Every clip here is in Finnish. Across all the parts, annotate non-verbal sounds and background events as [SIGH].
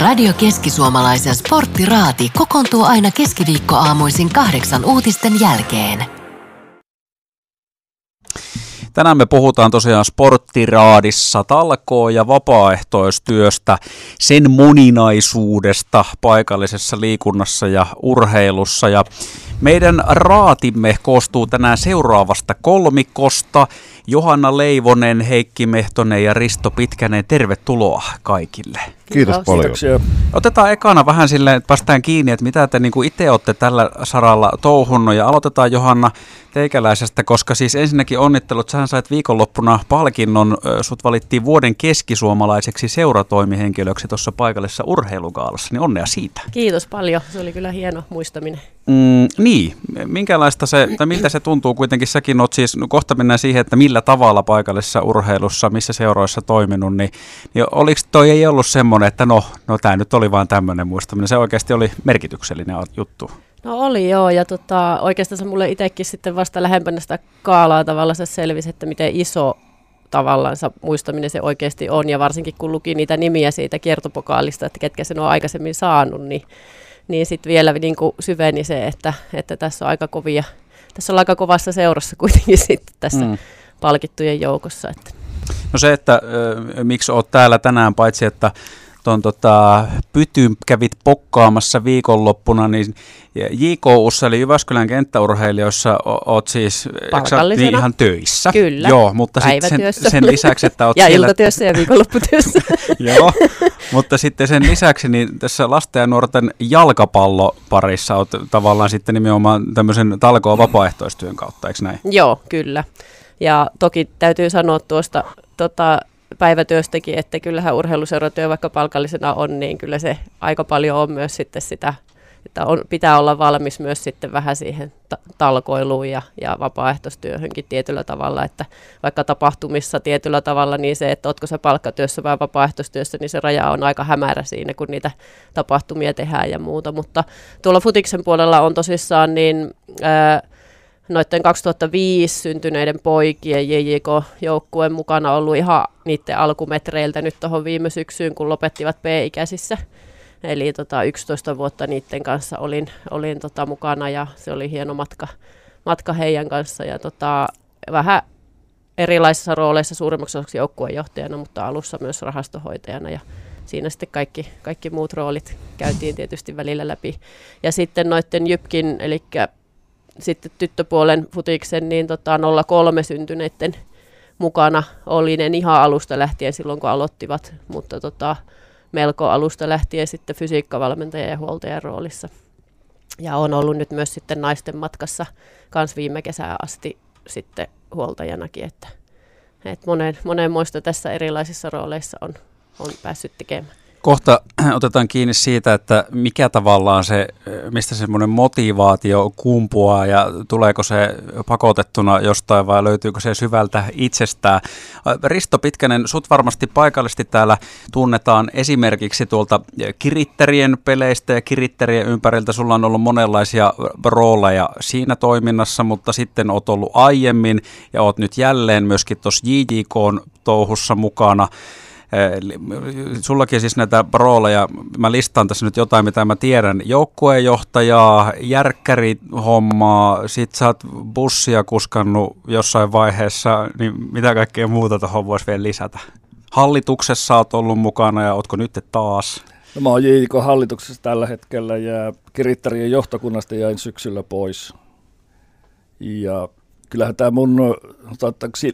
Radio Keski-Suomalaisen sporttiraati kokoontuu aina keskiviikkoaamuisin kahdeksan uutisten jälkeen. Tänään me puhutaan tosiaan sporttiraadissa talkoo- ja vapaaehtoistyöstä, sen moninaisuudesta paikallisessa liikunnassa ja urheilussa. Ja meidän raatimme koostuu tänään seuraavasta kolmikosta. Johanna Leivonen, Heikki Mehtonen ja Risto Pitkänen, tervetuloa kaikille. Kiitos paljon. Kiitoksia. Otetaan ekana vähän silleen, että päästään kiinni, että mitä te niin itse olette tällä saralla touhunnut. Ja aloitetaan Johanna teikäläisestä, koska siis ensinnäkin onnittelut, sähän sait viikonloppuna palkinnon, sut valittiin vuoden keskisuomalaiseksi seuratoimihenkilöksi tuossa paikallisessa urheilugaalassa, niin onnea siitä. Kiitos paljon. Se oli kyllä hieno muistaminen. Mm, niin, minkälaista se, tai miltä se tuntuu kuitenkin, säkin oot siis, no kohta mennään siihen, että millä tavalla paikallisessa urheilussa, missä seuroissa toiminut, niin, niin oliko toi ei ollut semmoinen, että no, no tämä nyt oli vaan tämmöinen muistaminen, se oikeasti oli merkityksellinen juttu. No oli joo, ja tota, oikeastaan se mulle itsekin sitten vasta lähempänä sitä kaalaa tavallaan se selvisi, että miten iso tavallaan muistaminen se oikeasti on, ja varsinkin kun luki niitä nimiä siitä kiertopokaalista, että ketkä sen on aikaisemmin saanut, niin, niin sitten vielä niin kuin syveni se, että, että tässä on aika kovia, tässä on aika kovassa seurassa kuitenkin [LAUGHS] sitten tässä mm. palkittujen joukossa. Että. No se, että äh, miksi olet täällä tänään, paitsi että tuon tota, pytyn kävit pokkaamassa viikonloppuna, niin JKUssa eli Jyväskylän kenttäurheilijoissa o- oot siis sä, niin ihan töissä. Kyllä, Joo, mutta sitten sen, sen lisäksi, että oot ja siellä... iltatyössä ja viikonlopputyössä. [LAUGHS] Joo, mutta sitten sen lisäksi niin tässä lasten ja nuorten jalkapalloparissa oot tavallaan sitten nimenomaan tämmöisen talkoon vapaaehtoistyön kautta, eikö näin? Joo, kyllä. Ja toki täytyy sanoa tuosta tota, päivätyöstäkin, että kyllähän urheiluseuratyö vaikka palkallisena on, niin kyllä se aika paljon on myös sitten sitä, että on, pitää olla valmis myös sitten vähän siihen ta- talkoiluun ja, ja vapaaehtoistyöhönkin tietyllä tavalla, että vaikka tapahtumissa tietyllä tavalla, niin se, että oletko se palkkatyössä vai vapaaehtoistyössä, niin se raja on aika hämärä siinä, kun niitä tapahtumia tehdään ja muuta, mutta tuolla futiksen puolella on tosissaan niin... Ää, noiden 2005 syntyneiden poikien JJK-joukkueen mukana ollut ihan niiden alkumetreiltä nyt tuohon viime syksyyn, kun lopettivat B-ikäisissä. Eli tota, 11 vuotta niiden kanssa olin, olin tota, mukana ja se oli hieno matka, matka heidän kanssa. Ja tota, vähän erilaisissa rooleissa suurimmaksi osaksi joukkueenjohtajana, mutta alussa myös rahastohoitajana. Ja siinä sitten kaikki, kaikki muut roolit käytiin tietysti välillä läpi. Ja sitten noiden Jypkin, eli sitten tyttöpuolen futiksen niin tota 03 syntyneiden mukana oli ne ihan alusta lähtien silloin, kun aloittivat, mutta tota, melko alusta lähtien sitten fysiikkavalmentaja ja huoltajan roolissa. Ja on ollut nyt myös sitten naisten matkassa kans viime kesään asti sitten huoltajanakin, että, että monen, monen muista tässä erilaisissa rooleissa on, on päässyt tekemään. Kohta [CLEARS THROAT] otetaan kiinni siitä, että mikä tavallaan se, mistä semmoinen motivaatio kumpuaa ja tuleeko se pakotettuna jostain vai löytyykö se syvältä itsestään. Risto Pitkänen, sut varmasti paikallisesti täällä tunnetaan esimerkiksi tuolta kiritterien peleistä ja kiritterien ympäriltä. Sulla on ollut monenlaisia rooleja siinä toiminnassa, mutta sitten oot ollut aiemmin ja oot nyt jälleen myöskin tuossa JJK-touhussa mukana. Sullakin siis näitä rooleja, mä listaan tässä nyt jotain, mitä mä tiedän. Joukkueenjohtajaa, järkkärihommaa, sit sä oot bussia kuskannut jossain vaiheessa, niin mitä kaikkea muuta tuohon voisi vielä lisätä? Hallituksessa oot ollut mukana ja ootko nyt taas? No mä oon JIK hallituksessa tällä hetkellä ja kirittarien johtokunnasta jäin syksyllä pois. Ja kyllähän tämä mun,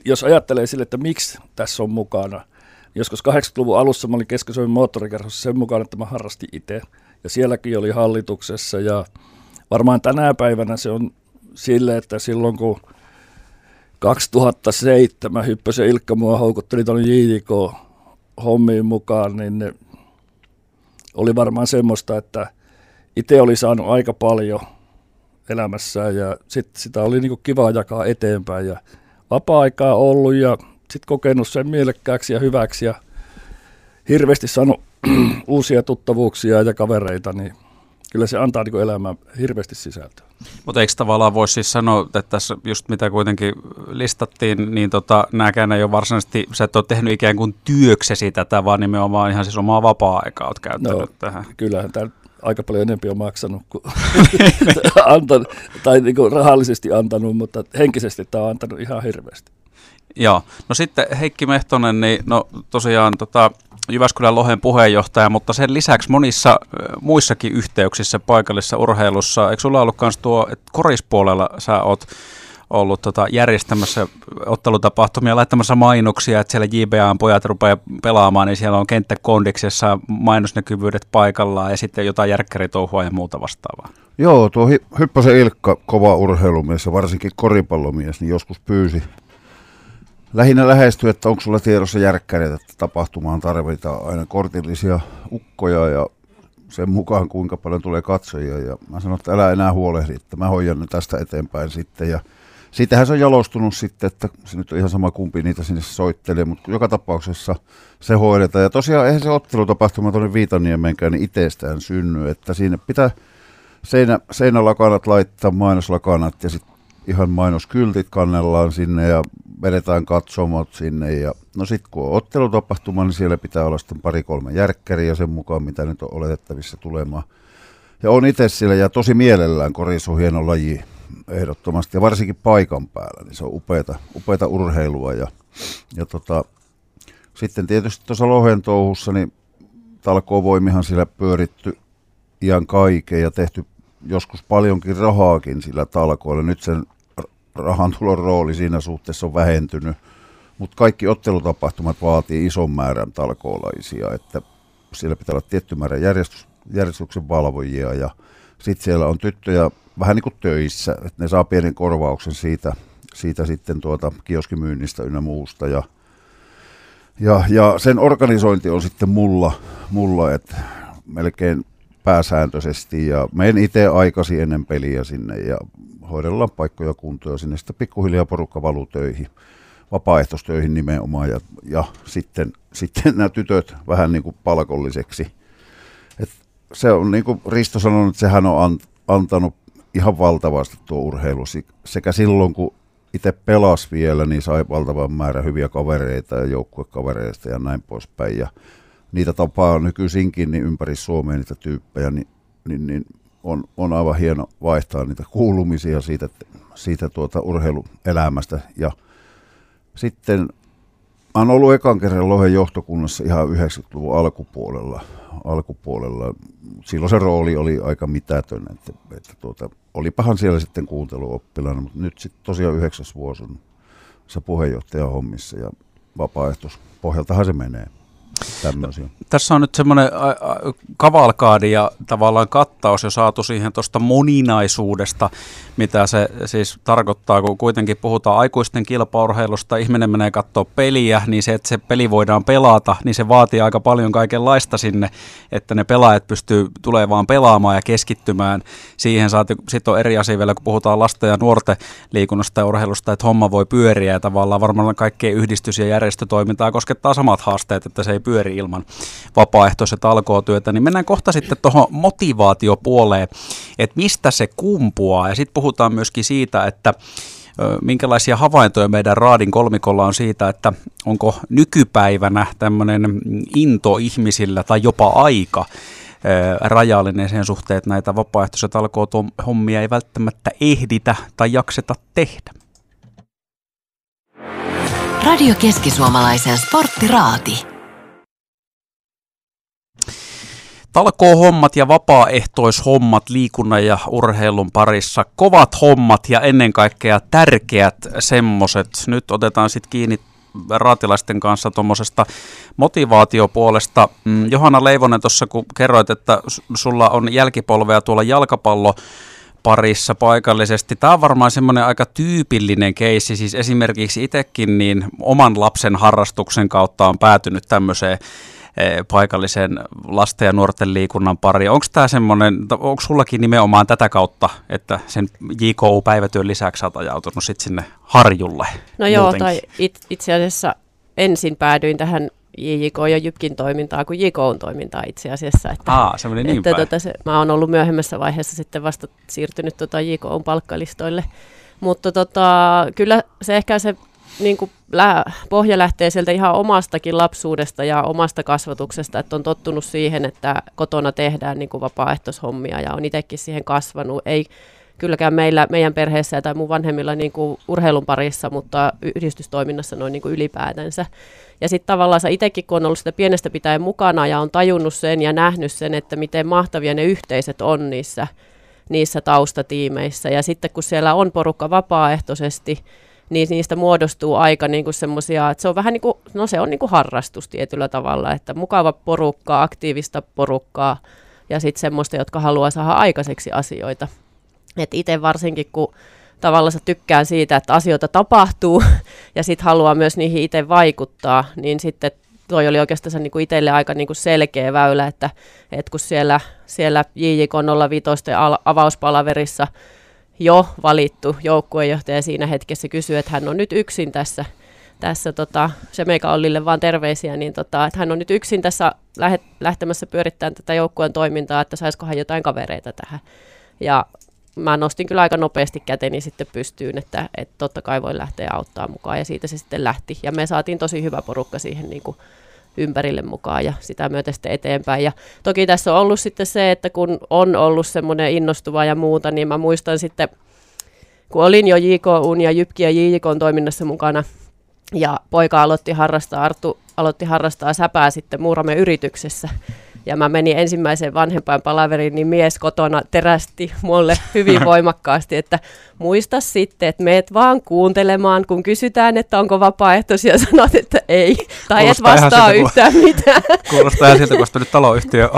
jos ajattelee sille, että miksi tässä on mukana – Joskus 80-luvun alussa mä olin Keski-Suomen moottorikerhossa sen mukaan, että mä harrastin itse. Ja sielläkin oli hallituksessa ja varmaan tänä päivänä se on sille, että silloin kun 2007 hyppäsi Ilkka mua houkutteli tuonne JJK hommiin mukaan, niin ne oli varmaan semmoista, että itse oli saanut aika paljon elämässään ja sit sitä oli niinku kiva jakaa eteenpäin ja vapaa-aikaa ollut ja sitten kokenut sen mielekkääksi ja hyväksi ja hirveästi saanut [CLEARS THROAT] uusia tuttavuuksia ja kavereita, niin kyllä se antaa niin elämään hirveästi sisältöä. Mutta eikö tavallaan voisi siis sanoa, että tässä just mitä kuitenkin listattiin, niin tota, nämäkään ei ole varsinaisesti, sä et ole tehnyt ikään kuin työksesi tätä, vaan nimenomaan ihan siis omaa vapaa-aikaa olet käyttänyt no, tähän. Kyllähän tämä aika paljon enemmän on maksanut kuin [LAUGHS] [LAUGHS] antanut, tai niin kuin rahallisesti antanut, mutta henkisesti tämä on antanut ihan hirveästi. Joo, no sitten Heikki Mehtonen, niin no tosiaan tota, Jyväskylän Lohen puheenjohtaja, mutta sen lisäksi monissa muissakin yhteyksissä paikallisessa urheilussa, eikö sulla ollut myös tuo, että korispuolella sä oot ollut tota, järjestämässä ottelutapahtumia, laittamassa mainoksia, että siellä JBAn pojat rupeaa pelaamaan, niin siellä on kenttäkondiksessa mainosnäkyvyydet paikallaan ja sitten jotain järkkäritouhua ja muuta vastaavaa. Joo, tuo Hyppäsen Ilkka, kova urheilumies ja varsinkin koripallomies, niin joskus pyysi lähinnä lähestyy, että onko sulla tiedossa järkkäreitä, että tapahtumaan tarvitaan aina kortillisia ukkoja ja sen mukaan kuinka paljon tulee katsojia. Ja mä sanoin, että älä enää huolehdi, että mä hoidan ne tästä eteenpäin sitten. Ja siitähän se on jalostunut sitten, että se nyt on ihan sama kumpi niitä sinne soittelee, mutta joka tapauksessa se hoidetaan. Ja tosiaan eihän se ottelutapahtuma tuonne Viitaniemeenkään niin itsestään synny, että siinä pitää seinä, seinälakanat laittaa, mainoslakanat ja sitten ihan mainoskyltit kannellaan sinne ja vedetään katsomot sinne. Ja, no sitten kun on ottelutapahtuma, niin siellä pitää olla sitten pari-kolme järkkäriä sen mukaan, mitä nyt on oletettavissa tulemaan. Ja on itse siellä ja tosi mielellään koris on hieno laji ehdottomasti ja varsinkin paikan päällä, niin se on upeata, upeata urheilua. Ja, ja tota, sitten tietysti tuossa Lohen touhussa, niin talkoovoimihan siellä pyöritty ihan kaiken ja tehty joskus paljonkin rahaakin sillä talkoilla. Nyt sen rahantulon rooli siinä suhteessa on vähentynyt, mutta kaikki ottelutapahtumat vaatii ison määrän talkoolaisia, että siellä pitää olla tietty määrä järjestys, järjestyksen valvojia ja sitten siellä on tyttöjä vähän niin kuin töissä, että ne saa pienen korvauksen siitä, siitä sitten tuota kioskimyynnistä ynnä muusta ja, ja, ja sen organisointi on sitten mulla, mulla että melkein pääsääntöisesti ja menen itse aikaisin ennen peliä sinne ja hoidellaan paikkoja kuntoon ja sinne sitten pikkuhiljaa porukka valuu töihin, vapaaehtoistöihin nimenomaan ja, ja sitten, sitten nämä tytöt vähän niin kuin palkolliseksi. Et se on niin kuin Risto sanonut, että sehän on antanut ihan valtavasti tuo urheilu sekä silloin kun itse pelas vielä, niin sai valtavan määrä hyviä kavereita ja joukkuekavereista ja näin poispäin. Ja niitä tapaa nykyisinkin niin ympäri Suomea niitä tyyppejä, niin, niin, niin on, on aivan hieno vaihtaa niitä kuulumisia siitä, siitä tuota urheiluelämästä. Ja sitten mä oon ollut ekan kerran Lohen johtokunnassa ihan 90-luvun alkupuolella. alkupuolella. Silloin se rooli oli aika mitätön, että, että tuota, olipahan siellä sitten kuunteluoppilana, mutta nyt sitten tosiaan yhdeksäs vuosi on se puheenjohtaja hommissa ja vapaaehtoispohjaltahan se menee tämmöisiä. Tässä on nyt semmoinen kavalkaadi ja tavallaan kattaus jo saatu siihen tuosta moninaisuudesta, mitä se siis tarkoittaa, kun kuitenkin puhutaan aikuisten kilpaurheilusta, ihminen menee katsoa peliä, niin se, että se peli voidaan pelata, niin se vaatii aika paljon kaikenlaista sinne, että ne pelaajat pystyy tulee vaan pelaamaan ja keskittymään siihen. Sitten on eri asia vielä, kun puhutaan lasten ja nuorten liikunnasta ja urheilusta, että homma voi pyöriä ja tavallaan varmaan kaikkien yhdistys- ja järjestötoimintaa koskettaa samat haasteet, että se ei pyöri ilman vapaaehtoiset alkootyötä, niin mennään kohta sitten tuohon motivaatiopuoleen, että mistä se kumpuaa. Ja sitten puhutaan myöskin siitä, että minkälaisia havaintoja meidän raadin kolmikolla on siitä, että onko nykypäivänä tämmöinen into ihmisillä tai jopa aika rajallinen sen suhteen, että näitä vapaaehtoiset alkoot hommia ei välttämättä ehditä tai jakseta tehdä. Radio Keski-Suomalaisen sporttiraati. Talkoo-hommat ja vapaaehtoishommat liikunnan ja urheilun parissa. Kovat hommat ja ennen kaikkea tärkeät semmoset. Nyt otetaan sitten kiinni raatilaisten kanssa tuommoisesta motivaatiopuolesta. Mm, Johanna Leivonen tuossa, kun kerroit, että sulla on jälkipolvea tuolla jalkapallo parissa paikallisesti. Tämä on varmaan semmoinen aika tyypillinen keissi, siis esimerkiksi itsekin niin oman lapsen harrastuksen kautta on päätynyt tämmöiseen paikallisen lasten ja nuorten liikunnan pari. Onko tämä semmoinen, onko sullakin nimenomaan tätä kautta, että sen JKU-päivätyön lisäksi olet ajautunut sit sinne harjulle? No joo, tai it, itse asiassa ensin päädyin tähän JJK ja Jypkin toimintaa kuin JKn toimintaa itse asiassa. Että, Aa, se meni niin että, tota, se, mä oon ollut myöhemmässä vaiheessa sitten vasta siirtynyt tota JKn palkkalistoille. Mutta tota, kyllä se ehkä se niin kuin pohja lähtee sieltä ihan omastakin lapsuudesta ja omasta kasvatuksesta, että on tottunut siihen, että kotona tehdään niin kuin vapaaehtoishommia ja on itsekin siihen kasvanut. Ei kylläkään meillä, meidän perheessä tai mun vanhemmilla niin kuin urheilun parissa, mutta yhdistystoiminnassa noin niin kuin ylipäätänsä. Ja sitten tavallaan itsekin, kun on ollut sitä pienestä pitäen mukana ja on tajunnut sen ja nähnyt sen, että miten mahtavia ne yhteiset on niissä, niissä taustatiimeissä. Ja sitten kun siellä on porukka vapaaehtoisesti, niin niistä muodostuu aika niin kuin semmoisia, että se on vähän niin kuin, no se on niin kuin harrastus tietyllä tavalla, että mukava porukkaa, aktiivista porukkaa ja sitten semmoista, jotka haluaa saada aikaiseksi asioita. Että itse varsinkin, kun tavallaan tykkään siitä, että asioita tapahtuu [LAUGHS] ja sitten haluaa myös niihin itse vaikuttaa, niin sitten toi oli oikeastaan niin kuin itselle aika niin kuin selkeä väylä, että, että kun siellä, siellä JJK 05 avauspalaverissa jo valittu joukkuejohtaja siinä hetkessä kysyy, että hän on nyt yksin tässä, tässä tota, se meikä Ollille vaan terveisiä, niin tota, että hän on nyt yksin tässä lähet, lähtemässä pyörittämään tätä joukkueen toimintaa, että saisikohan jotain kavereita tähän. Ja mä nostin kyllä aika nopeasti käteni sitten pystyyn, että, että totta kai voi lähteä auttaa mukaan ja siitä se sitten lähti. Ja me saatiin tosi hyvä porukka siihen niin kuin ympärille mukaan ja sitä myötä sitten eteenpäin. Ja toki tässä on ollut sitten se, että kun on ollut semmoinen innostuva ja muuta, niin mä muistan sitten, kun olin jo JKUn ja Jypki ja JJKn toiminnassa mukana, ja poika aloitti harrastaa, Arttu aloitti harrastaa säpää sitten Muuramen yrityksessä, ja mä menin ensimmäiseen vanhempain palaveriin, niin mies kotona terästi mulle hyvin [LAUGHS] voimakkaasti, että muista sitten, että meet vaan kuuntelemaan, kun kysytään, että onko vapaaehtoisia, [LAUGHS] sanot, että ei, tai kuulostaa et vastaa siltä, yhtään kun, mitään. [LAUGHS] Kuulostaa ihan siltä, kun nyt taloyhtiön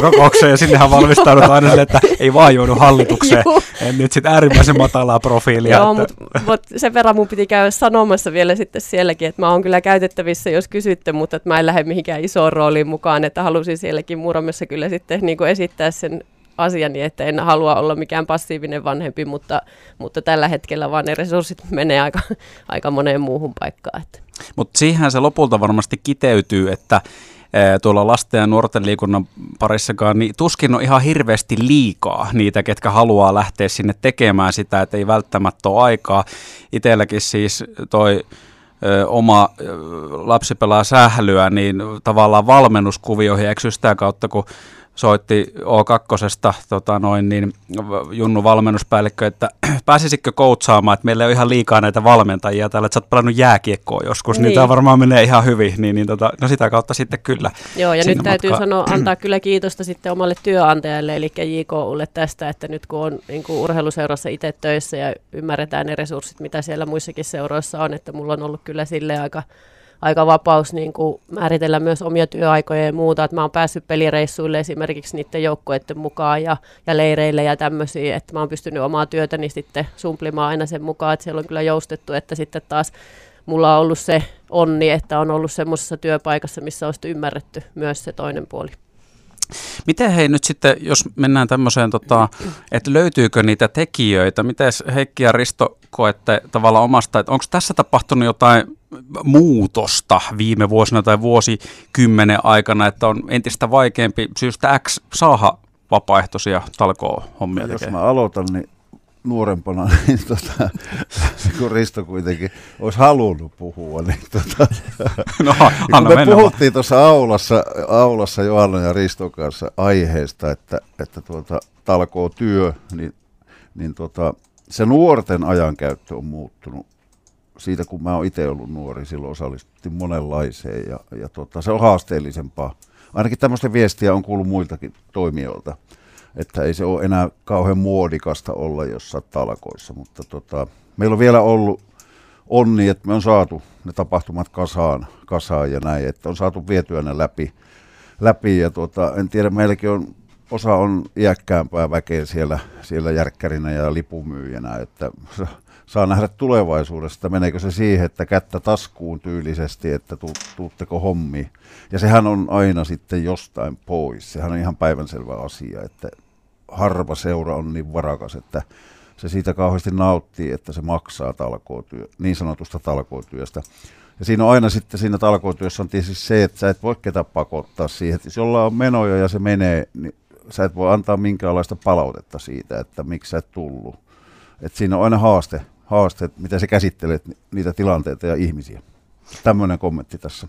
kokoukseen, ja sinnehän valmistaudut aina sille, että ei vaan joudu hallitukseen. En nyt sitten äärimmäisen matalaa profiilia. Joo, että... mutta mut sen verran mun piti käydä sanomassa vielä sitten sielläkin, että mä oon kyllä käytettävissä, jos kysytte, mutta että mä en lähde mihinkään isoon rooliin mukaan, että halusin sielläkin Muramessa kyllä sitten niin kuin esittää sen asiani, että en halua olla mikään passiivinen vanhempi, mutta, mutta tällä hetkellä vaan ne resurssit menee aika, [LAUGHS] aika moneen muuhun paikkaan. Mutta siihen se lopulta varmasti kiteytyy, että tuolla lasten ja nuorten liikunnan parissakaan, niin tuskin on ihan hirveästi liikaa niitä, ketkä haluaa lähteä sinne tekemään sitä, että ei välttämättä ole aikaa. Itselläkin siis toi oma lapsi pelaa sählyä, niin tavallaan valmennuskuvioihin, eikö sitä kautta, kun soitti O2 tota noin, niin Junnu valmennuspäällikkö, että [CLEARS THROAT] pääsisikö koutsaamaan, että meillä on ihan liikaa näitä valmentajia täällä, että sä oot pelannut jääkiekkoa joskus, niin, niin tämä varmaan menee ihan hyvin, niin, niin tota, no sitä kautta sitten kyllä. Joo, ja nyt täytyy matkaa. sanoa, antaa [CLEARS THROAT] kyllä kiitosta sitten omalle työnantajalle, eli JKUlle tästä, että nyt kun on niin kuin urheiluseurassa itse töissä ja ymmärretään ne resurssit, mitä siellä muissakin seuroissa on, että mulla on ollut kyllä sille aika aika vapaus niin kuin määritellä myös omia työaikoja ja muuta. Että mä oon päässyt pelireissuille esimerkiksi niiden joukkueiden mukaan ja, ja leireille ja tämmöisiä, että mä oon pystynyt omaa työtäni sitten sumplimaan aina sen mukaan, että siellä on kyllä joustettu, että sitten taas mulla on ollut se onni, että on ollut semmoisessa työpaikassa, missä on ymmärretty myös se toinen puoli. Miten hei nyt sitten, jos mennään tämmöiseen, tota, että löytyykö niitä tekijöitä, miten Heikki ja Risto koette tavallaan omasta, että onko tässä tapahtunut jotain muutosta viime vuosina tai vuosikymmenen aikana, että on entistä vaikeampi syystä X saada vapaaehtoisia talkoo-hommia no, Jos mä aloitan, niin nuorempana, [LAUGHS] niin tota, kun Risto kuitenkin olisi halunnut puhua, niin tota, [LAUGHS] no, kun me puhuttiin tuossa aulassa, aulassa Johanna ja Riston kanssa aiheesta, että, että tuota, talkoo työ, niin, niin tota, se nuorten ajankäyttö on muuttunut. Siitä, kun mä oon itse ollut nuori, silloin osallistuttiin monenlaiseen ja, ja tota, se on haasteellisempaa. Ainakin tämmöistä viestiä on kuullut muiltakin toimijoilta että ei se ole enää kauhean muodikasta olla jossain talkoissa, mutta tota, meillä on vielä ollut onni, että me on saatu ne tapahtumat kasaan, kasaan ja näin, että on saatu vietyä ne läpi, läpi ja tota, en tiedä, meilläkin on, osa on iäkkäämpää väkeä siellä, siellä järkkärinä ja lipumyyjänä, että saa nähdä tulevaisuudesta, meneekö se siihen, että kättä taskuun tyylisesti, että tu, tuutteko hommi. Ja sehän on aina sitten jostain pois. Sehän on ihan päivänselvä asia, että harva seura on niin varakas, että se siitä kauheasti nauttii, että se maksaa talkootyö, niin sanotusta talkootyöstä. Ja siinä on aina sitten siinä talkootyössä on tietysti se, että sä et voi ketä pakottaa siihen. Että jos jolla on menoja ja se menee, niin sä et voi antaa minkäänlaista palautetta siitä, että miksi sä et tullut. Et siinä on aina haaste, haaste, että miten sä käsittelet niitä tilanteita ja ihmisiä. Tämmöinen kommentti tässä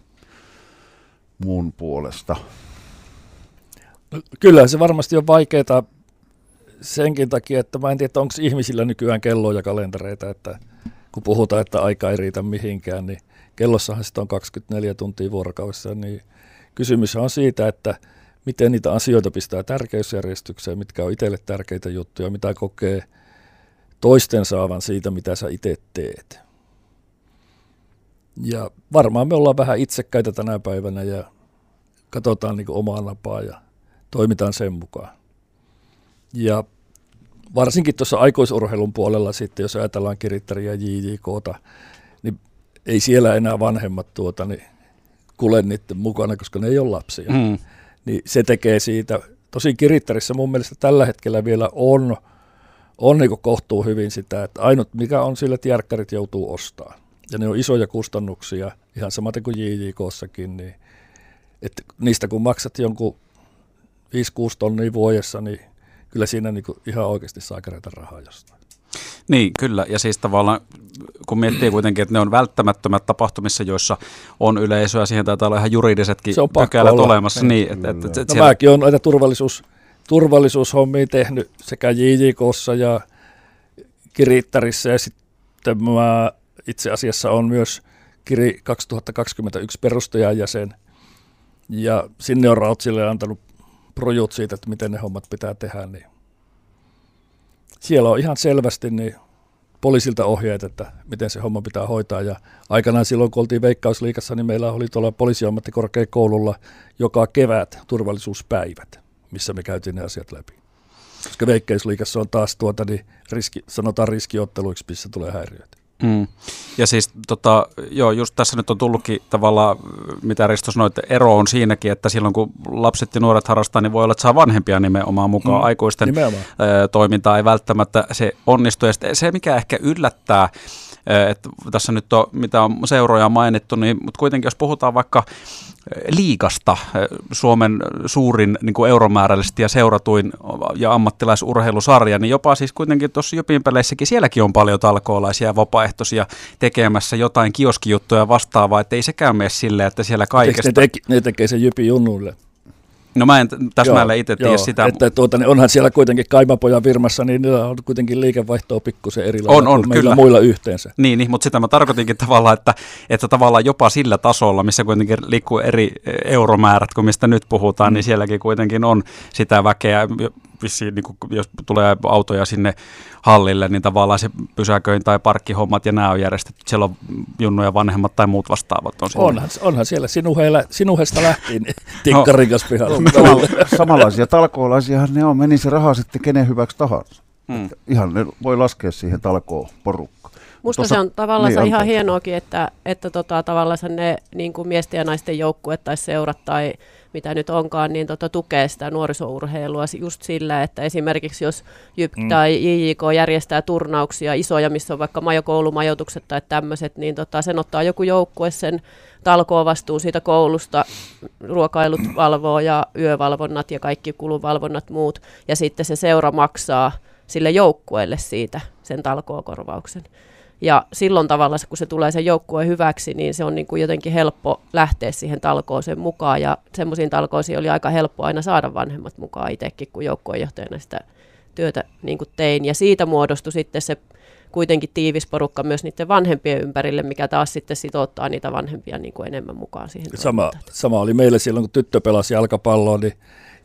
mun puolesta. No, kyllä se varmasti on vaikeaa senkin takia, että mä en tiedä, onko ihmisillä nykyään kelloja ja kalentereita, että kun puhutaan, että aika ei riitä mihinkään, niin kellossahan sitä on 24 tuntia vuorokaudessa, niin kysymys on siitä, että miten niitä asioita pistää tärkeysjärjestykseen, mitkä on itselle tärkeitä juttuja, mitä kokee toisten saavan siitä, mitä sä itse teet. Ja varmaan me ollaan vähän itsekkäitä tänä päivänä ja katsotaan niin omaa napaa ja toimitaan sen mukaan. Ja varsinkin tuossa aikuisurheilun puolella sitten, jos ajatellaan kirittäriä JJKta, niin ei siellä enää vanhemmat tuota, niin kule niiden mukana, koska ne ei ole lapsia. Mm. Niin se tekee siitä, tosi kirittärissä mun mielestä tällä hetkellä vielä on, on niin kohtuu hyvin sitä, että ainut mikä on sillä, että järkkärit joutuu ostamaan. Ja ne on isoja kustannuksia, ihan samaten kuin JJKssakin, niin että niistä kun maksat jonkun 5-6 tonnia vuodessa, niin kyllä siinä niin ihan oikeasti saa kerätä rahaa jostain. Niin, kyllä. Ja siis tavallaan, kun miettii kuitenkin, että ne on välttämättömät tapahtumissa, joissa on yleisöä, siihen taitaa olla ihan juridisetkin pykälät olemassa. Niin, että, että, että, no siellä... mäkin olen näitä turvallisuus, turvallisuushommia tehnyt sekä JJKssa ja Kirittärissä ja sitten mä itse asiassa on myös Kiri 2021 perustajajäsen ja sinne on Rautsille antanut projut siitä, että miten ne hommat pitää tehdä, niin siellä on ihan selvästi niin poliisilta ohjeet, että miten se homma pitää hoitaa. Ja aikanaan silloin, kun oltiin Veikkausliikassa, niin meillä oli tuolla poliisiammattikorkeakoululla joka kevät turvallisuuspäivät, missä me käytiin ne asiat läpi. Koska Veikkausliikassa on taas tuota, niin riski, sanotaan riskiotteluiksi, missä tulee häiriöitä. Mm. Ja siis tota, joo, just tässä nyt on tullutkin tavallaan, mitä Risto sanoi, että ero on siinäkin, että silloin kun lapset ja nuoret harrastaa, niin voi olla, että saa vanhempia nimenomaan mukaan. Mm. Aikuisten nimenomaan. toimintaa ei välttämättä se onnistu. Ja se, mikä ehkä yllättää, että tässä nyt on, mitä on seuroja mainittu, niin, mutta kuitenkin jos puhutaan vaikka liigasta, Suomen suurin niin kuin euromäärällisesti ja seuratuin ja ammattilaisurheilusarja, niin jopa siis kuitenkin tuossa Jypin peleissäkin sielläkin on paljon talkoolaisia ja vapaaehtoisia tekemässä jotain kioskijuttuja vastaavaa, että ei sekään mene silleen, että siellä kaikesta... Ne, teki, ne tekee sen Jypin junnuille. No mä en täsmälleen itse tiedä sitä. Että tuota, niin onhan siellä kuitenkin Kaimapojan firmassa, niin niillä on kuitenkin liikevaihtoa pikkusen erilainen on, on, kuin kyllä. muilla yhteensä. Niin, niin, mutta sitä mä tarkoitinkin tavallaan, että, että tavallaan jopa sillä tasolla, missä kuitenkin liikkuu eri euromäärät kuin mistä nyt puhutaan, niin mm. niin sielläkin kuitenkin on sitä väkeä, vissiin, niin kuin, jos tulee autoja sinne hallille, niin tavallaan se pysäköin tai parkkihommat ja nämä on järjestetty. Siellä on junnuja vanhemmat tai muut vastaavat. On onhan, onhan siellä sinuheilla, sinuhesta lähtien tikkarin [LAUGHS] no, pihalla. No, samanlaisia talkoolaisiahan ne on, meni se raha sitten kenen hyväksi tahansa. Hmm. Ihan ne voi laskea siihen talkoon porukkaan. Musta Tossa, se on tavallaan niin, ihan hienoakin, että, että tota, tavallaan ne niin kuin miesten ja naisten joukkuet tai seurat tai mitä nyt onkaan, niin tota, tukee sitä nuorisourheilua just sillä, että esimerkiksi jos JYP mm. tai JJK järjestää turnauksia isoja, missä on vaikka majokoulumajoitukset tai tämmöiset, niin tota, sen ottaa joku joukkue sen talkoon vastuu siitä koulusta, ruokailut valvoo ja yövalvonnat ja kaikki kuluvalvonnat muut, ja sitten se seura maksaa sille joukkueelle siitä sen talkookorvauksen. Ja silloin tavallaan, kun se tulee sen joukkueen hyväksi, niin se on niin kuin jotenkin helppo lähteä siihen talkooseen mukaan. Ja semmoisiin talkoisiin oli aika helppo aina saada vanhemmat mukaan itsekin, kun joukkueenjohtajana sitä työtä niin kuin tein. Ja siitä muodostui sitten se kuitenkin tiivis porukka myös niiden vanhempien ympärille, mikä taas sitten sitouttaa niitä vanhempia niin kuin enemmän mukaan siihen sama, sama oli meille silloin, kun tyttö pelasi jalkapalloa, niin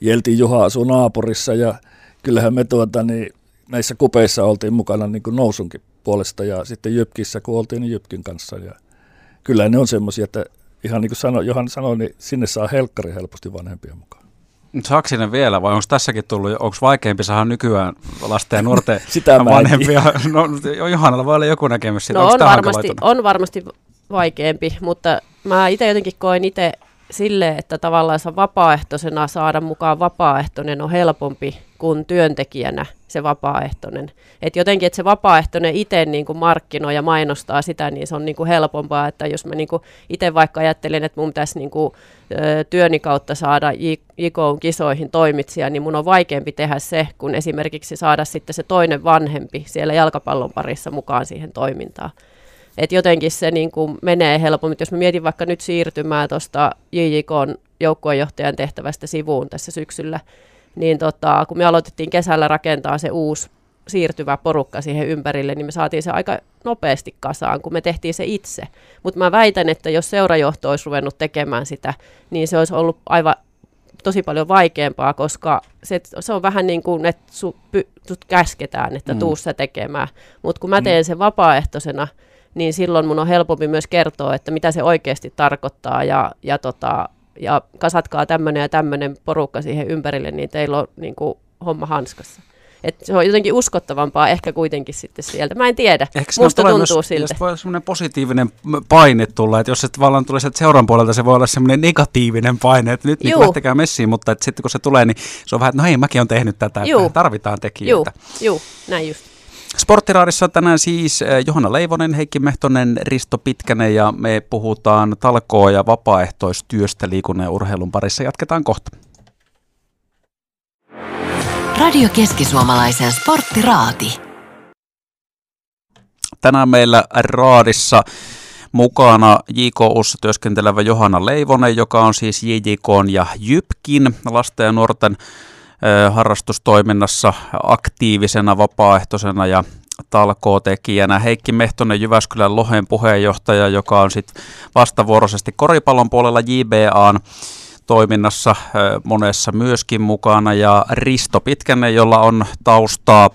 Jelti Juha asui naapurissa ja kyllähän me tuota, niin näissä kupeissa oltiin mukana niin kuin nousunkin puolesta ja sitten Jypkissä, kun oltiin niin Jypkin kanssa. Ja kyllä ne on semmoisia, että ihan niin kuin sano, Johan sanoi, niin sinne saa helkkari helposti vanhempia mukaan. Saako sinne vielä vai onko tässäkin tullut, onko vaikeampi saada nykyään lasten ja nuorten [LAUGHS] Sitä vanhempia? [LAUGHS] No, Johannalla voi olla joku näkemys siitä. No on varmasti, on varmasti vaikeampi, mutta mä itse jotenkin koen itse sille, että tavallaan vapaaehtoisena saada mukaan vapaaehtoinen on helpompi kuin työntekijänä se vapaaehtoinen. Et jotenkin, että se vapaaehtoinen itse niin kuin markkinoi ja mainostaa sitä, niin se on niin kuin helpompaa, että jos mä niin kuin itse vaikka ajattelin, että mun pitäisi niin kuin, työni kautta saada JKOn kisoihin toimitsija, niin mun on vaikeampi tehdä se, kun esimerkiksi saada sitten se toinen vanhempi siellä jalkapallon parissa mukaan siihen toimintaan. Et jotenkin se niin kuin menee helpommin. Jos mä mietin vaikka nyt siirtymää tuosta JJKn joukkueenjohtajan tehtävästä sivuun tässä syksyllä, niin tota, kun me aloitettiin kesällä rakentaa se uusi siirtyvä porukka siihen ympärille, niin me saatiin se aika nopeasti kasaan, kun me tehtiin se itse. Mutta mä väitän, että jos seurajohto olisi ruvennut tekemään sitä, niin se olisi ollut aivan tosi paljon vaikeampaa, koska se, se on vähän niin kuin, että sut, py, sut käsketään, että mm. tuu se tekemään. Mutta kun mä mm. teen sen vapaaehtoisena, niin silloin mun on helpompi myös kertoa, että mitä se oikeasti tarkoittaa ja, ja, tota, ja kasatkaa tämmöinen ja tämmöinen porukka siihen ympärille, niin teillä on niin kuin, homma hanskassa. Et se on jotenkin uskottavampaa ehkä kuitenkin sitten sieltä. Mä en tiedä. Ehkä Musta tuntuu myös, siltä. voi olla semmoinen positiivinen paine tulla, että jos se tavallaan tulee sieltä seuran puolelta, se voi olla semmoinen negatiivinen paine, että nyt niin lähtekää messiin, mutta että sitten kun se tulee, niin se on vähän, että no hei, mäkin on tehnyt tätä, että tarvitaan tekijöitä. Joo, näin just. Sporttiraadissa tänään siis eh, Johanna Leivonen, Heikki Mehtonen, Risto Pitkänen ja me puhutaan talkoo- ja vapaaehtoistyöstä liikunnan ja urheilun parissa. Jatketaan kohta. Radio Keski-Suomalaisen Sporttiraati. Tänään meillä Raadissa mukana JKUssa työskentelevä Johanna Leivonen, joka on siis JJK ja JYPKin lasten ja nuorten harrastustoiminnassa aktiivisena, vapaaehtoisena ja talkootekijänä. Heikki Mehtonen, Jyväskylän Lohen puheenjohtaja, joka on sitten vastavuoroisesti koripallon puolella JBAn toiminnassa monessa myöskin mukana ja Risto Pitkänen, jolla on taustaa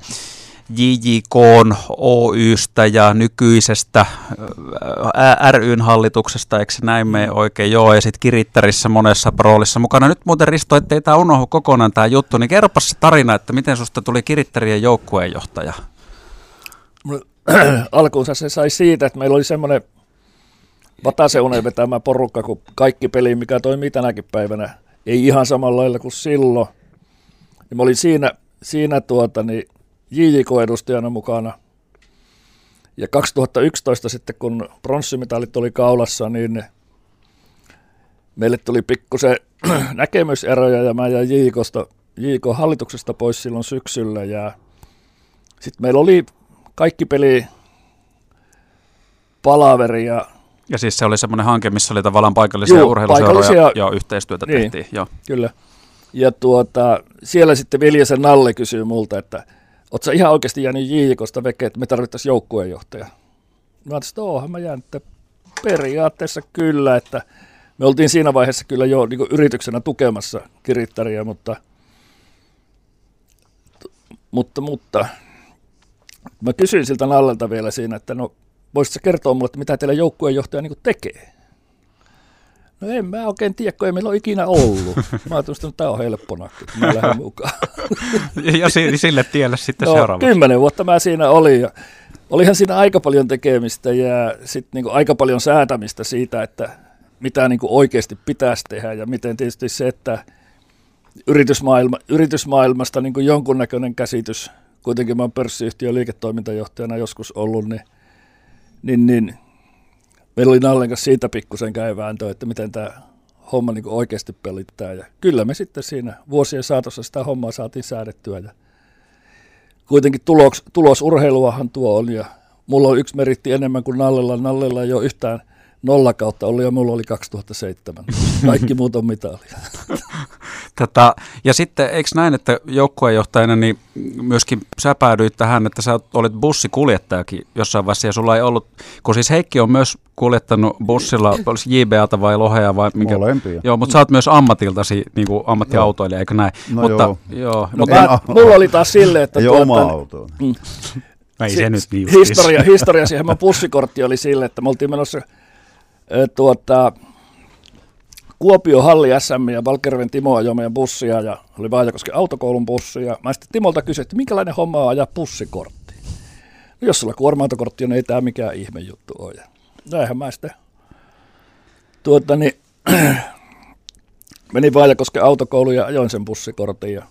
JJK Oystä ja nykyisestä ryn hallituksesta, eikö se näin mene oikein? Joo, ja sitten Kirittärissä monessa roolissa mukana. Nyt muuten Risto, ettei tämä unohdu kokonaan tämä juttu, niin kerropas se tarina, että miten susta tuli Kirittärien joukkueenjohtaja? [CLEARS THROAT] Alkuunsa se sai siitä, että meillä oli semmoinen Vataseunen vetämä porukka kuin kaikki peli, mikä toimii tänäkin päivänä. Ei ihan samalla lailla kuin silloin. Ja mä olin siinä, siinä tuota, niin JJK-edustajana mukana. Ja 2011 sitten, kun pronssimitalit oli kaulassa, niin meille tuli pikkusen [CLEARS THROAT] näkemyseroja ja mä jäin JJKsta, JJK-hallituksesta pois silloin syksyllä. Ja sitten meillä oli kaikki peli palaveri ja ja siis se oli semmoinen hanke, missä oli tavallaan paikallisia Juu, urheiluseuroja ja yhteistyötä niin, tehtiin. Joo. Kyllä. Ja tuota, siellä sitten Viljasen Nalle kysyi multa, että Oletko ihan oikeasti jäänyt Jiikosta veke, että me tarvittaisiin joukkueenjohtaja? Mä ajattelin, että oohan mä jään, että periaatteessa kyllä, että me oltiin siinä vaiheessa kyllä jo niin yrityksenä tukemassa kirittäriä, mutta, mutta, mutta mä kysyin siltä Nallelta vielä siinä, että no voisitko kertoa mulle, että mitä teillä joukkueenjohtaja niin tekee? No en mä oikein tiedä, kun ei meillä ole ikinä ollut. [LAUGHS] Mä ajattelin, että tämä on helppona, että mä lähden mukaan. ja sille tielle sitten no, seuraavaksi. Kymmenen vuotta mä siinä olin ja olihan siinä aika paljon tekemistä ja sitten niin aika paljon säätämistä siitä, että mitä niin oikeasti pitäisi tehdä ja miten tietysti se, että yritysmaailma, yritysmaailmasta niin jonkunnäköinen käsitys, kuitenkin mä oon pörssiyhtiön liiketoimintajohtajana joskus ollut, niin, niin, niin meillä oli Nallen kanssa siitä pikkusen käyvääntö, että miten tämä homma niin oikeasti pelittää. Ja kyllä me sitten siinä vuosien saatossa sitä hommaa saatiin säädettyä. Ja kuitenkin tulos, tulosurheiluahan tuo on ja mulla on yksi meritti enemmän kuin Nallella. Nallella ei ole yhtään nolla kautta ollut ja mulla oli 2007. Kaikki muut on mitalia. [LAUGHS] Tätä, ja sitten eikö näin, että joukkueenjohtajana niin myöskin sä päädyit tähän, että sä olit bussikuljettajakin jossain vaiheessa ja sulla ei ollut, kun siis Heikki on myös kuljettanut bussilla, olisi JBAta vai Lohea vai minkä? Molempia. Joo, mutta sä oot myös ammatiltasi niin kuin ammattiautoilija, eikö näin? No mutta, joo. joo no, mutta, mä, mulla oli taas silleen, että... Ei tuota, oma auto. Mm, ei se, se nyt niin historia, historia siihen mun bussikortti oli sille, että me oltiin menossa tuota, Kuopio Halli SM ja Valkerven Timo ajoi meidän bussia ja oli Vaajakosken autokoulun bussi. Ja mä sitten Timolta kysyin, että minkälainen homma on ajaa bussikortti. No, jos sulla kuorma on, niin ei tämä mikään ihme juttu ole. Ja näinhän mä sitten tuota, niin, [CLEARS THROAT] menin Vaajakosken autokouluun ja ajoin sen bussikortin ja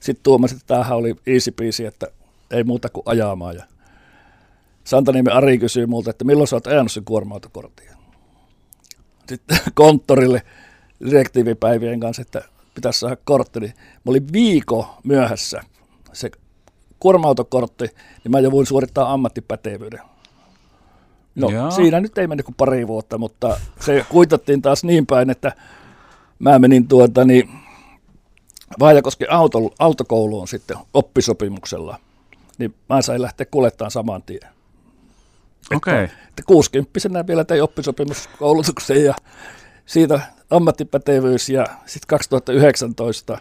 sitten tuomasin, että tämähän oli easy peasy, että ei muuta kuin ajamaan. Ja Santaniemen Ari kysyi multa, että milloin sä oot ajanut sen kuorma-autokortin. Sitten [LAUGHS] konttorille direktiivipäivien kanssa, että pitäisi saada kortti, niin mä olin viikko myöhässä se kuorma-autokortti, niin mä jo voin suorittaa ammattipätevyyden. No Jaa. siinä nyt ei mennyt kuin pari vuotta, mutta se kuitattiin taas niin päin, että mä menin tuota niin, Vaajakosken auto, autokouluun sitten oppisopimuksella, niin mä sain lähteä kuljettamaan saman tien. Okei. Okay. Että, 60 vielä tein oppisopimuskoulutuksen ja siitä ammattipätevyys ja sitten 2019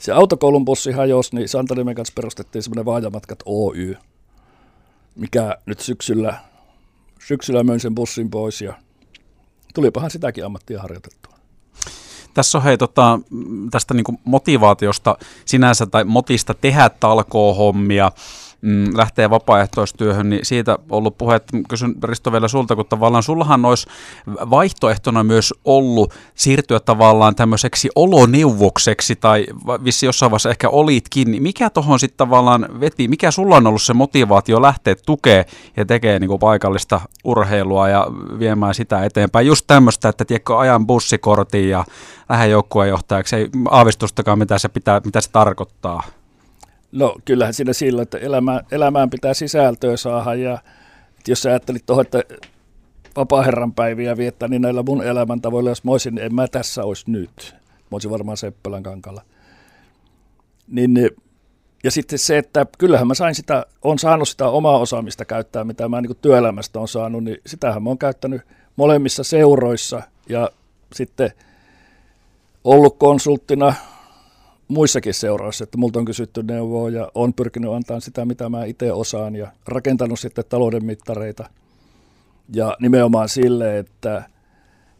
se autokoulun bussi hajosi, niin Santaniemen kanssa perustettiin semmoinen Vaajamatkat Oy, mikä nyt syksyllä, syksyllä möin sen bussin pois ja tulipahan sitäkin ammattia harjoitettua. Tässä on hei tota, tästä niin motivaatiosta sinänsä tai motista tehdä talkoo-hommia, mm, lähtee vapaaehtoistyöhön, niin siitä ollut puhe, että kysyn Risto vielä sulta, kun tavallaan sullahan olisi vaihtoehtona myös ollut siirtyä tavallaan tämmöiseksi oloneuvokseksi, tai vissi jossain vaiheessa ehkä olitkin, niin mikä tuohon sitten tavallaan veti, mikä sulla on ollut se motivaatio lähteä tukea ja tekee niin kuin paikallista urheilua ja viemään sitä eteenpäin, just tämmöistä, että tiedätkö, ajan bussikortin ja lähden joukkueenjohtajaksi, ei aavistustakaan mitä se, pitää, mitä se tarkoittaa. No kyllähän siinä sillä, että elämään, elämään pitää sisältöä saada ja jos sä ajattelit tuohon, että vapaa-herran päiviä viettää, niin näillä mun elämäntavoilla, jos mä olisin, niin en mä tässä olisi nyt. Mä olisin varmaan Seppälän kankalla. Niin, ja sitten se, että kyllähän mä sain sitä, on saanut sitä omaa osaamista käyttää, mitä mä niin työelämästä on saanut, niin sitähän mä oon käyttänyt molemmissa seuroissa ja sitten ollut konsulttina muissakin seuroissa, että multa on kysytty neuvoa ja on pyrkinyt antamaan sitä, mitä mä itse osaan ja rakentanut sitten talouden mittareita. Ja nimenomaan sille, että,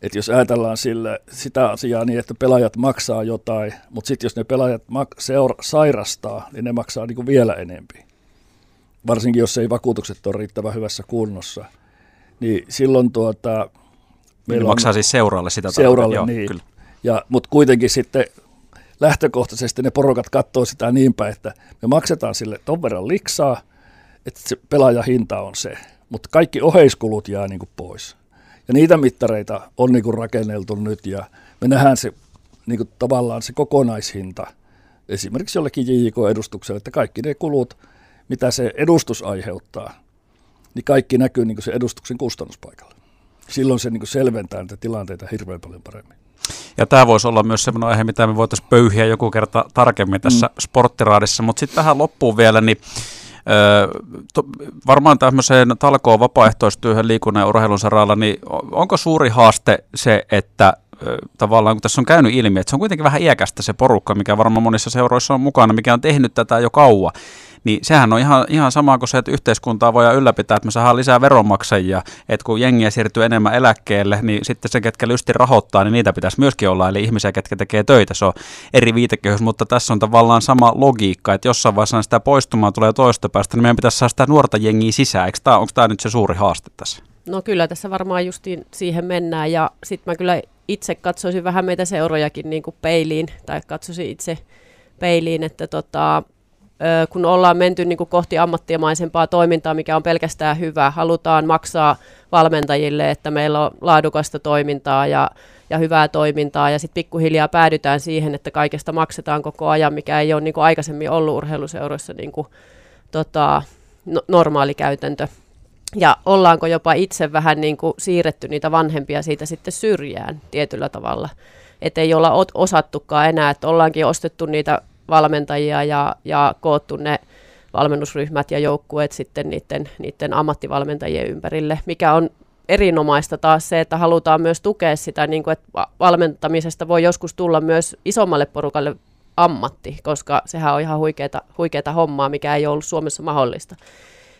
että jos ajatellaan sille, sitä asiaa niin, että pelaajat maksaa jotain, mutta sitten jos ne pelaajat mak- seura- sairastaa, niin ne maksaa niin kuin vielä enempi. Varsinkin jos ei vakuutukset ole riittävän hyvässä kunnossa. Niin silloin tuota... Meillä niin maksaa siis seuralle sitä Seuralle, Joo, niin. Kyllä. Ja, mutta kuitenkin sitten lähtökohtaisesti ne porukat katsoo sitä niin päin, että me maksetaan sille ton verran liksaa, että se pelaajahinta on se. Mutta kaikki oheiskulut jää niin kuin pois. Ja niitä mittareita on niin kuin rakenneltu nyt ja me nähdään se niin kuin tavallaan se kokonaishinta esimerkiksi jollekin JJK-edustukselle, että kaikki ne kulut, mitä se edustus aiheuttaa, niin kaikki näkyy niin kuin se edustuksen kustannuspaikalla. Silloin se niin kuin selventää niitä tilanteita hirveän paljon paremmin. Ja tämä voisi olla myös sellainen aihe, mitä me voitaisiin pöyhiä joku kerta tarkemmin tässä mm. sporttiraadissa. Mutta sitten tähän loppuun vielä, niin to, varmaan tämmöiseen talkoon vapaaehtoistyöhön liikunnan ja urheilun saralla, niin onko suuri haaste se, että tavallaan kun tässä on käynyt ilmi, että se on kuitenkin vähän iäkästä se porukka, mikä varmaan monissa seuroissa on mukana, mikä on tehnyt tätä jo kauan, niin sehän on ihan, ihan sama kuin se, että yhteiskuntaa voidaan ylläpitää, että me saadaan lisää veronmaksajia, että kun jengiä siirtyy enemmän eläkkeelle, niin sitten se, ketkä lysti rahoittaa, niin niitä pitäisi myöskin olla, eli ihmisiä, ketkä tekee töitä, se on eri viitekehys, mutta tässä on tavallaan sama logiikka, että jossain vaiheessa sitä poistumaan tulee toista päästä, niin meidän pitäisi saada sitä nuorta jengiä sisään, tämä, onko tämä nyt se suuri haaste tässä? No kyllä tässä varmaan justiin siihen mennään ja sitten mä kyllä itse katsoisin vähän meitä seurojakin niin kuin peiliin tai katsoisin itse peiliin, että tota, kun ollaan menty niin kuin kohti ammattimaisempaa toimintaa, mikä on pelkästään hyvä, halutaan maksaa valmentajille, että meillä on laadukasta toimintaa ja, ja hyvää toimintaa, ja sitten pikkuhiljaa päädytään siihen, että kaikesta maksetaan koko ajan, mikä ei ole niin kuin aikaisemmin ollut urheiluseuroissa niin kuin, tota, no, normaali käytäntö. Ja ollaanko jopa itse vähän niin kuin siirretty niitä vanhempia siitä sitten syrjään tietyllä tavalla. Että ei olla osattukaan enää, että ollaankin ostettu niitä valmentajia ja, ja koottu ne valmennusryhmät ja joukkueet sitten niiden, niiden ammattivalmentajien ympärille, mikä on erinomaista taas se, että halutaan myös tukea sitä, niin kuin, että valmentamisesta voi joskus tulla myös isommalle porukalle ammatti, koska sehän on ihan huikeata, huikeata hommaa, mikä ei ollut Suomessa mahdollista.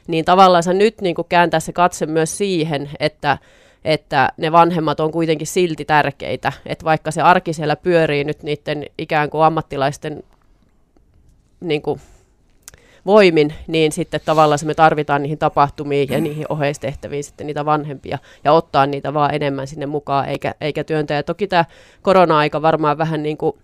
Niin tavallaan nyt niin kuin kääntää se katse myös siihen, että että ne vanhemmat on kuitenkin silti tärkeitä, että vaikka se arki siellä pyörii nyt niiden ikään kuin ammattilaisten niin kuin voimin, niin sitten tavallaan me tarvitaan niihin tapahtumiin ja niihin oheistehtäviin sitten niitä vanhempia ja ottaa niitä vaan enemmän sinne mukaan, eikä, eikä työntää. Ja toki tämä korona-aika varmaan vähän niin kuin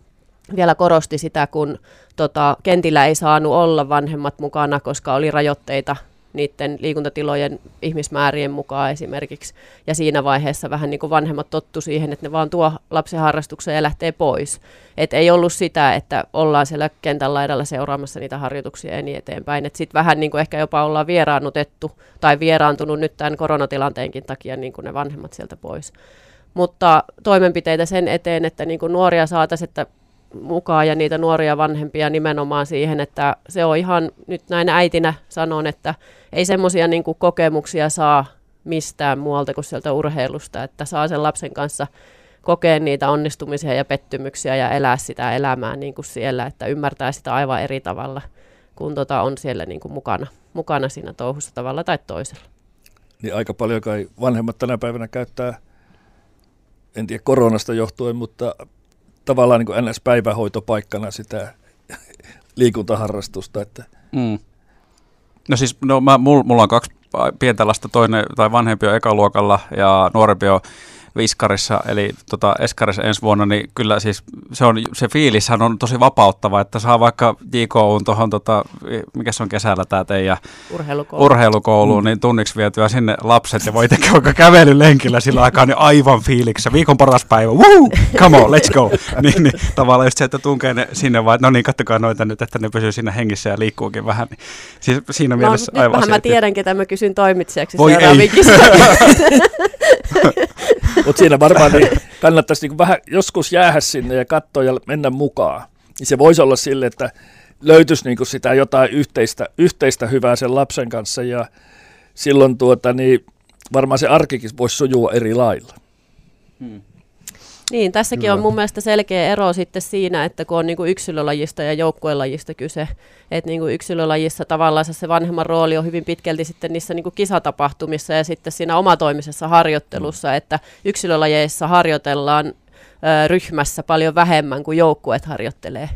vielä korosti sitä, kun tota, kentillä ei saanut olla vanhemmat mukana, koska oli rajoitteita niiden liikuntatilojen ihmismäärien mukaan esimerkiksi. Ja siinä vaiheessa vähän niin kuin vanhemmat tottu siihen, että ne vaan tuo lapsen harrastukseen ja lähtee pois. Et ei ollut sitä, että ollaan siellä kentän laidalla seuraamassa niitä harjoituksia ja niin eteenpäin. Sitten vähän niin kuin ehkä jopa ollaan vieraannutettu tai vieraantunut nyt tämän koronatilanteenkin takia niin kuin ne vanhemmat sieltä pois. Mutta toimenpiteitä sen eteen, että niin kuin nuoria saataisiin, että mukaan ja niitä nuoria vanhempia nimenomaan siihen, että se on ihan, nyt näin äitinä sanon, että ei semmoisia niin kokemuksia saa mistään muualta kuin sieltä urheilusta, että saa sen lapsen kanssa kokea niitä onnistumisia ja pettymyksiä ja elää sitä elämää niin kuin siellä, että ymmärtää sitä aivan eri tavalla, kun tota on siellä niin kuin mukana, mukana siinä touhussa tavalla tai toisella. Niin aika paljon kai vanhemmat tänä päivänä käyttää, en tiedä koronasta johtuen, mutta tavallaan niin kuin NS-päivähoitopaikkana sitä [LAUGHS] liikuntaharrastusta. Että. Mm. No siis, no mä, mulla on kaksi pientä lasta, toinen tai vanhempi on ekaluokalla ja nuorempi on Viskarissa, eli tota Eskarissa ensi vuonna, niin kyllä siis se, on, se fiilishän on tosi vapauttava, että saa vaikka JKUn tuohon, tota, mikä se on kesällä tämä teidän urheilukoulu, urheilukouluun, mm. niin tunniksi vietyä sinne lapset ja voi tekee vaikka kävelylenkillä sillä aikaa, niin aivan fiiliksessä. Viikon paras päivä, woo, come on, let's go. [LAUGHS] niin, niin, tavallaan just se, että tunkee ne sinne vaan, no niin, kattokaa noita nyt, että ne pysyy siinä hengissä ja liikkuukin vähän. Niin, siis siinä no, mielessä aivan mä tiedän, ketä mä kysyn toimitsijaksi Voi ei. [LAUGHS] [LAUGHS] Mutta siinä varmaan niin kannattaisi niin vähän joskus jäädä sinne ja katsoa ja mennä mukaan. Niin se voisi olla sille, että löytyisi niin sitä jotain yhteistä, yhteistä hyvää sen lapsen kanssa ja silloin tuota, niin varmaan se arkikin voisi sujua eri lailla. Hmm. Niin, tässäkin Kyllä. on mun mielestä selkeä ero sitten siinä, että kun on niin kuin yksilölajista ja joukkuelajista kyse, että niin kuin yksilölajissa tavallaan se vanhemman rooli on hyvin pitkälti sitten niissä niin kuin kisatapahtumissa ja sitten siinä omatoimisessa harjoittelussa, mm. että yksilölajeissa harjoitellaan ö, ryhmässä paljon vähemmän kuin joukkueet harjoittelee.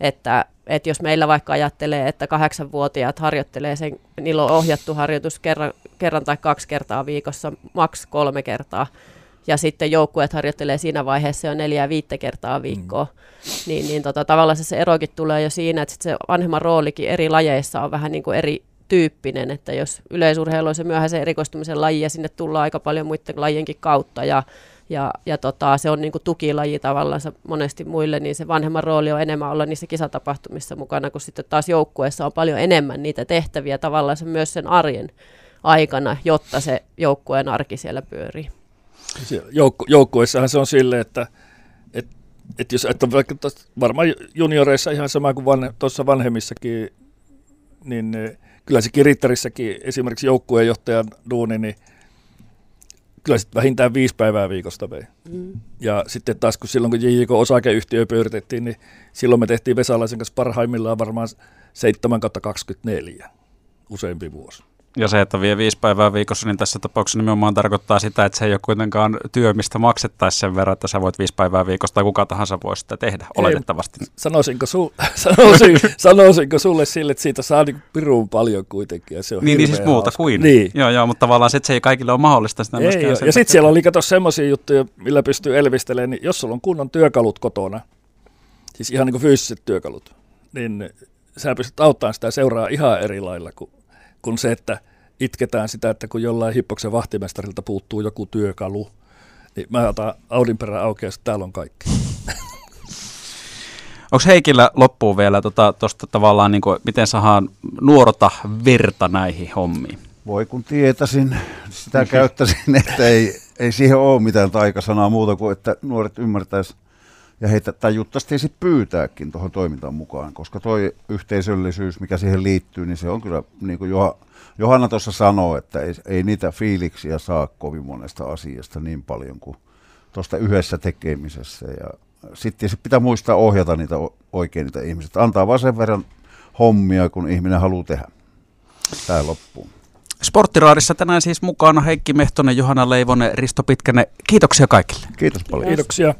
Että, että jos meillä vaikka ajattelee, että kahdeksanvuotiaat harjoittelee sen, niillä on ohjattu harjoitus kerran, kerran tai kaksi kertaa viikossa, maks kolme kertaa, ja sitten joukkueet harjoittelee siinä vaiheessa jo neljä viittä kertaa viikkoa, mm. niin, niin tota, tavallaan se, se erokin tulee jo siinä, että se vanhemman roolikin eri lajeissa on vähän niin kuin eri tyyppinen, että jos yleisurheilu on se myöhäisen erikoistumisen laji ja sinne tullaan aika paljon muiden lajienkin kautta ja, ja, ja tota, se on niin kuin tukilaji tavallaan monesti muille, niin se vanhemman rooli on enemmän olla niissä kisatapahtumissa mukana, kun sitten taas joukkueessa on paljon enemmän niitä tehtäviä tavallaan myös sen arjen aikana, jotta se joukkueen arki siellä pyörii. Joukku, joukkueissahan se on silleen, että et, et jos että vaikka tos, varmaan junioreissa ihan sama kuin vanhe, tuossa vanhemmissakin, niin kyllä se kirittärissäkin esimerkiksi joukkueenjohtajan duuni, niin kyllä sitten vähintään viisi päivää viikosta vei. Mm. Ja sitten taas kun silloin kun JJK osakeyhtiö pyöritettiin, niin silloin me tehtiin Vesalaisen kanssa parhaimmillaan varmaan 7 24 useampi vuosi. Ja se, että vie viisi päivää viikossa, niin tässä tapauksessa nimenomaan tarkoittaa sitä, että se ei ole kuitenkaan työ, mistä maksettaisiin sen verran, että sä voit viisi päivää viikossa tai kuka tahansa voi sitä tehdä, oletettavasti. Ei, sanoisinko, su, [LAUGHS] sanoisin, [LAUGHS] sanoisinko sulle sille, että siitä saa niin pirun paljon kuitenkin. Ja se on niin, niin siis muuta hauska. kuin. Niin. Joo, joo, mutta tavallaan se, että se ei kaikille ole mahdollista. Sitä ei, joo. Ja sitten siellä oli kato semmoisia juttuja, millä pystyy elvistelemään, niin jos sulla on kunnon työkalut kotona, siis ihan niin kuin fyysiset työkalut, niin sä pystyt auttamaan sitä seuraa ihan eri lailla kuin kuin se, että itketään sitä, että kun jollain hippoksen vahtimestarilta puuttuu joku työkalu, niin mä otan Audin perään auki ja täällä on kaikki. [LAUGHS] Onko Heikillä loppuun vielä tuosta tota, tavallaan, niin kuin, miten saadaan nuorota virta näihin hommiin? Voi kun tietäisin, sitä käyttäisin, että ei, ei siihen ole mitään taikasanaa muuta kuin, että nuoret ymmärtäisi ja heitä tajuttaisiin pyytääkin tuohon toimintaan mukaan, koska toi yhteisöllisyys, mikä siihen liittyy, niin se on kyllä, niin kuin Johanna tuossa sanoi, että ei, ei niitä fiiliksiä saa kovin monesta asiasta niin paljon kuin tuosta yhdessä tekemisessä. Ja sitten sit pitää muistaa ohjata niitä oikein niitä ihmisiä. Antaa vaan sen verran hommia, kun ihminen haluaa tehdä. Tämä loppuu. Sporttiraadissa tänään siis mukana Heikki Mehtonen, Johanna Leivonen, Risto Pitkänen. Kiitoksia kaikille. Kiitos paljon. Kiitoksia.